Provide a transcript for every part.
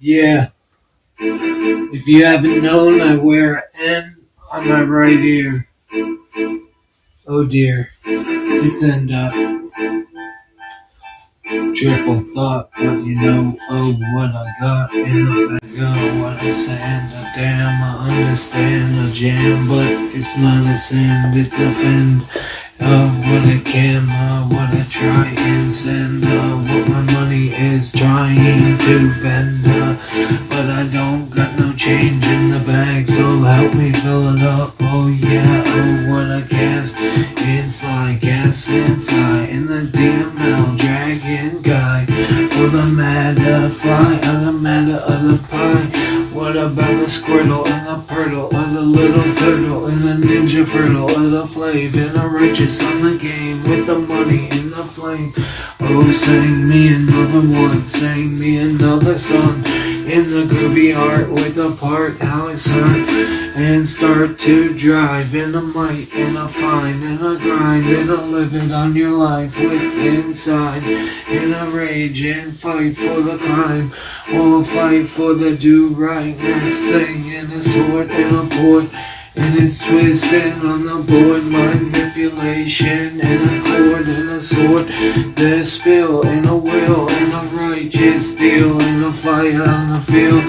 Yeah. If you haven't known, I wear an N on my right ear. Oh dear. It's end up. Triple thought, but you know, oh, what I got in the bag, oh, what a sand, a damn, I understand a jam, but it's not a sand, it's a fend. Oh, what a cam, oh, what a try and send, oh, what my money is trying to bend, uh, about a squirtle and a purtle, or the little turtle, and the ninja fertile, or the flave, and the righteous on the game, with the money in the flame, oh, sing me another one, sing me another song, in the groovy art with a part it's hurt and start to drive in a might and a fine and a grind and a living on your life with inside in a rage and fight for the crime. Or fight for the do right next thing in a sword and a board and it's twisting on the board. Manipulation and a cord and a sword. The spill and a will and a righteous deal and a fire on the field.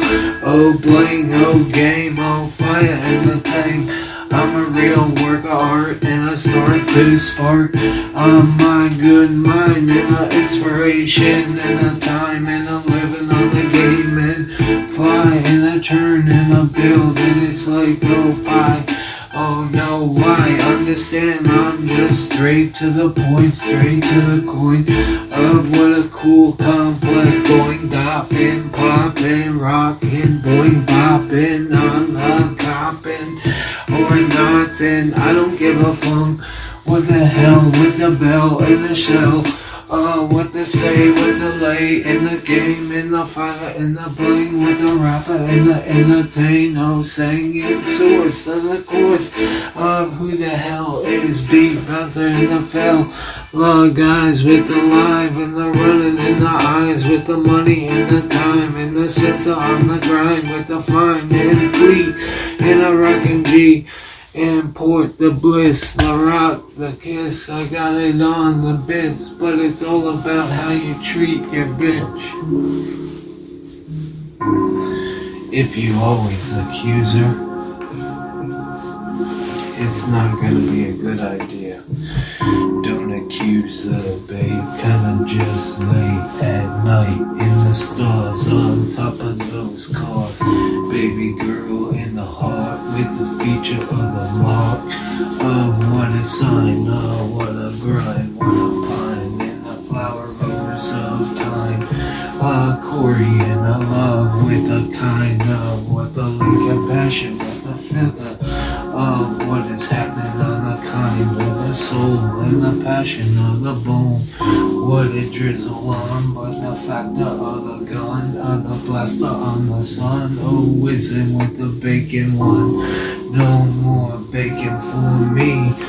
Oh bling oh game oh fire and the thing I'm a real work of art and I start to spark on my good mind and a inspiration and a time and a living on the game. And fly and a turn and a build and it's like oh pie Oh no, why? Understand, I'm just straight to the point, straight to the coin of what a cool complex going, dopping, popping, rocking, boing, bopping, on the copping, or nothing. I don't give a funk. What the hell with the bell and the shell? Uh, what to say with the lay in the game, in the fire, in the bling, with the rapper, in the entertain, no singing source of the course of who the hell is beat bouncer in the fell. Love guys with the live and the running in the eyes, with the money and the time, and the sense of on the grind, with the fine and fleet, and a rockin' G. Import the bliss, the rock, the kiss. I got it on the bits, but it's all about how you treat your bitch. If you always accuse her, it's not gonna be a good idea. Don't accuse the babe, kinda just late at night in the stars on top of those cars. Sign, oh what a grind, what a pine in the flower rose of time. Corey and a love with a kind of what the and passion with the feather of what is happening on the kind of the soul and the passion of the bone. What it drizzle on, but the factor of the gun, of the blaster on the sun. Oh, whizzing with the bacon one. No more bacon for me.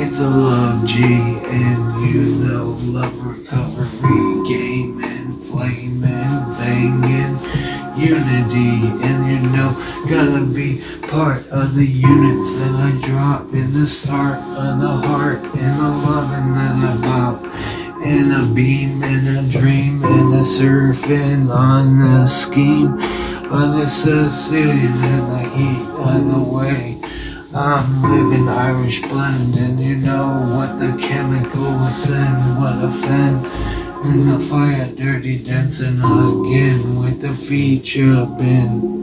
It's a love G, and you know love recovery, game and flame and banging unity, and you know gotta be part of the units that I drop in the start of the heart and the loving that I bop. And a beam and a dream and a surfing on the scheme of the Sicilian and the heat of the way. I'm living Irish blend and you know what the chemicals send, what a fan. In the fire, dirty dancing again with the feature bin.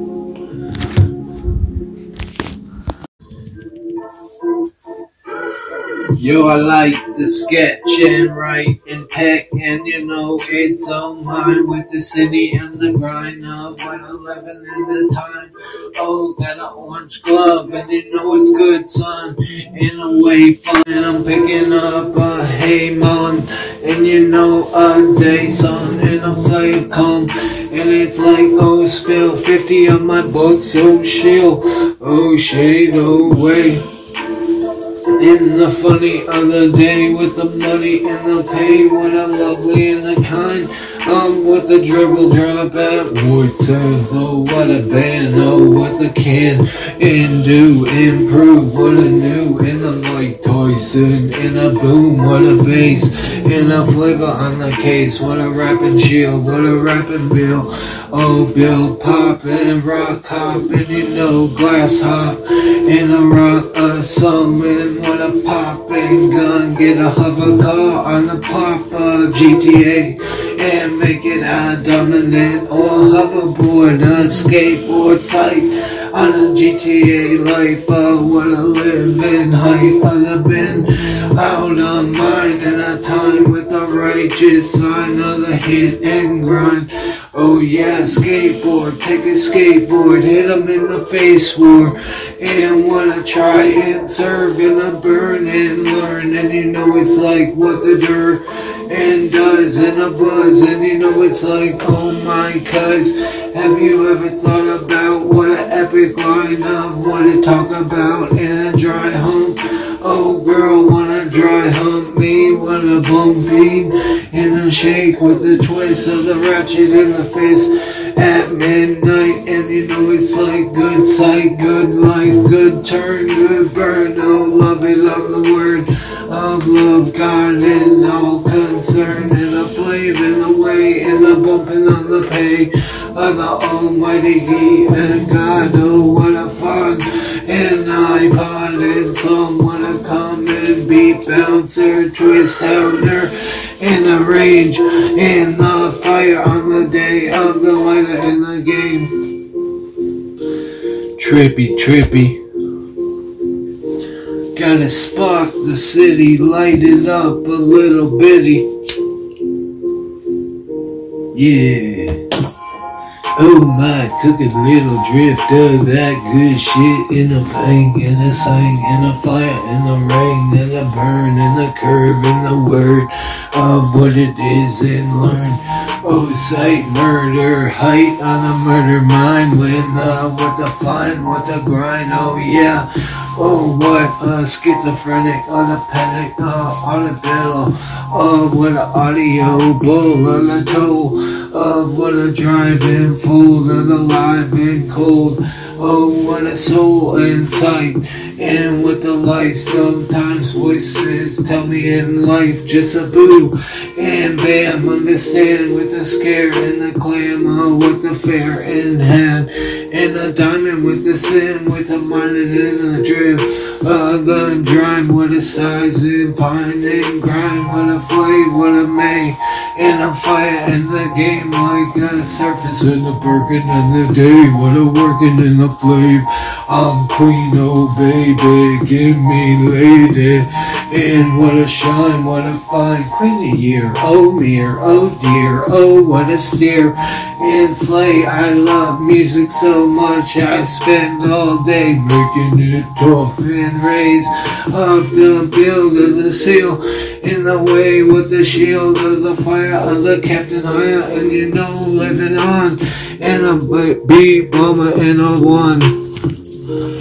Yo, I like the sketch and write and peck, and you know it's on mine with the city and the grind of when I'm living in the time. Oh, got an orange glove, and you know it's good, son. In a way, fun, and I'm picking up a mon, and you know a day, son, and a flame come. And it's like, oh, spill 50 of my books, oh, shield, oh, shade away. In the funny of the day with the money and the pay, what a lovely and the kind Um, with the dribble drop at Wojciech. Oh, what a band. Oh, what the can and do. Improve. What a new. In the Mike Tyson. In a boom. What a bass. In a flavor on the case. What a rapping shield. What a rapping bill. Oh, Bill poppin', rock hoppin', you know, glass hop in a rock a summon. What a poppin' gun, get a hover car on the pop of GTA and make it a dominant or hoverboard, a skateboard site on a GTA life. I wanna live in I'd have been out of mind and a time with the righteous sign of the hit and grind. Oh yeah, skateboard, take a skateboard, hit him in the face war. And when I try and serve in a burn and learn. And you know it's like what the dirt and does and a buzz. And you know it's like, oh my cuz. Have you ever thought about what an epic line of what to talk about in a dry hump? Oh girl, wanna dry hump me, wanna bump me in a shake with the twist of the ratchet in the face at midnight. And you know it's like good sight, good life, good turn, good burn. Oh, love it, love the word of love, God and all concerned. In the flame, in the way, in the bumping on the pay of the Almighty He and God. Oh, what a fun! And iPod and someone to come and beat bouncer, twist downer in the rage, in the fire on the day of the lighter in the game. Trippy, trippy. Gotta spark the city, light it up a little bitty. Yeah. Oh my, took a little drift of that good shit in the pain, in the sing, in the fire, in the rain, in the burn, in the curve, in the word of what it is and learn. Oh, sight, murder, height on a murder mind, when uh, what the find, what the grind, oh yeah. Oh, what a schizophrenic, on a panic, uh, on a bill, oh, what an audio bull on a toe of what a driving fool and alive and cold. Oh, when a soul inside, and with the light, sometimes voices tell me in life just a boo. And bam, understand with the scare and the glamour, with the fair in hand, and the diamond with the sin, with the mind and the drip. Uh, the drive, what a size and pine and grind, what a flame, what a may. And I'm fire in the game like a surface in the Birkin in the day. What a working in the flame. I'm queen, oh baby, give me lady. And what a shine, what a fine queen of year. Oh mirror, oh dear, oh what a steer. And slay, I love music so much. I spend all day making it tough and raise up the build of the seal in the way with the shield of the fire of the captain higher and you know living on and I'm a beat bomber and a one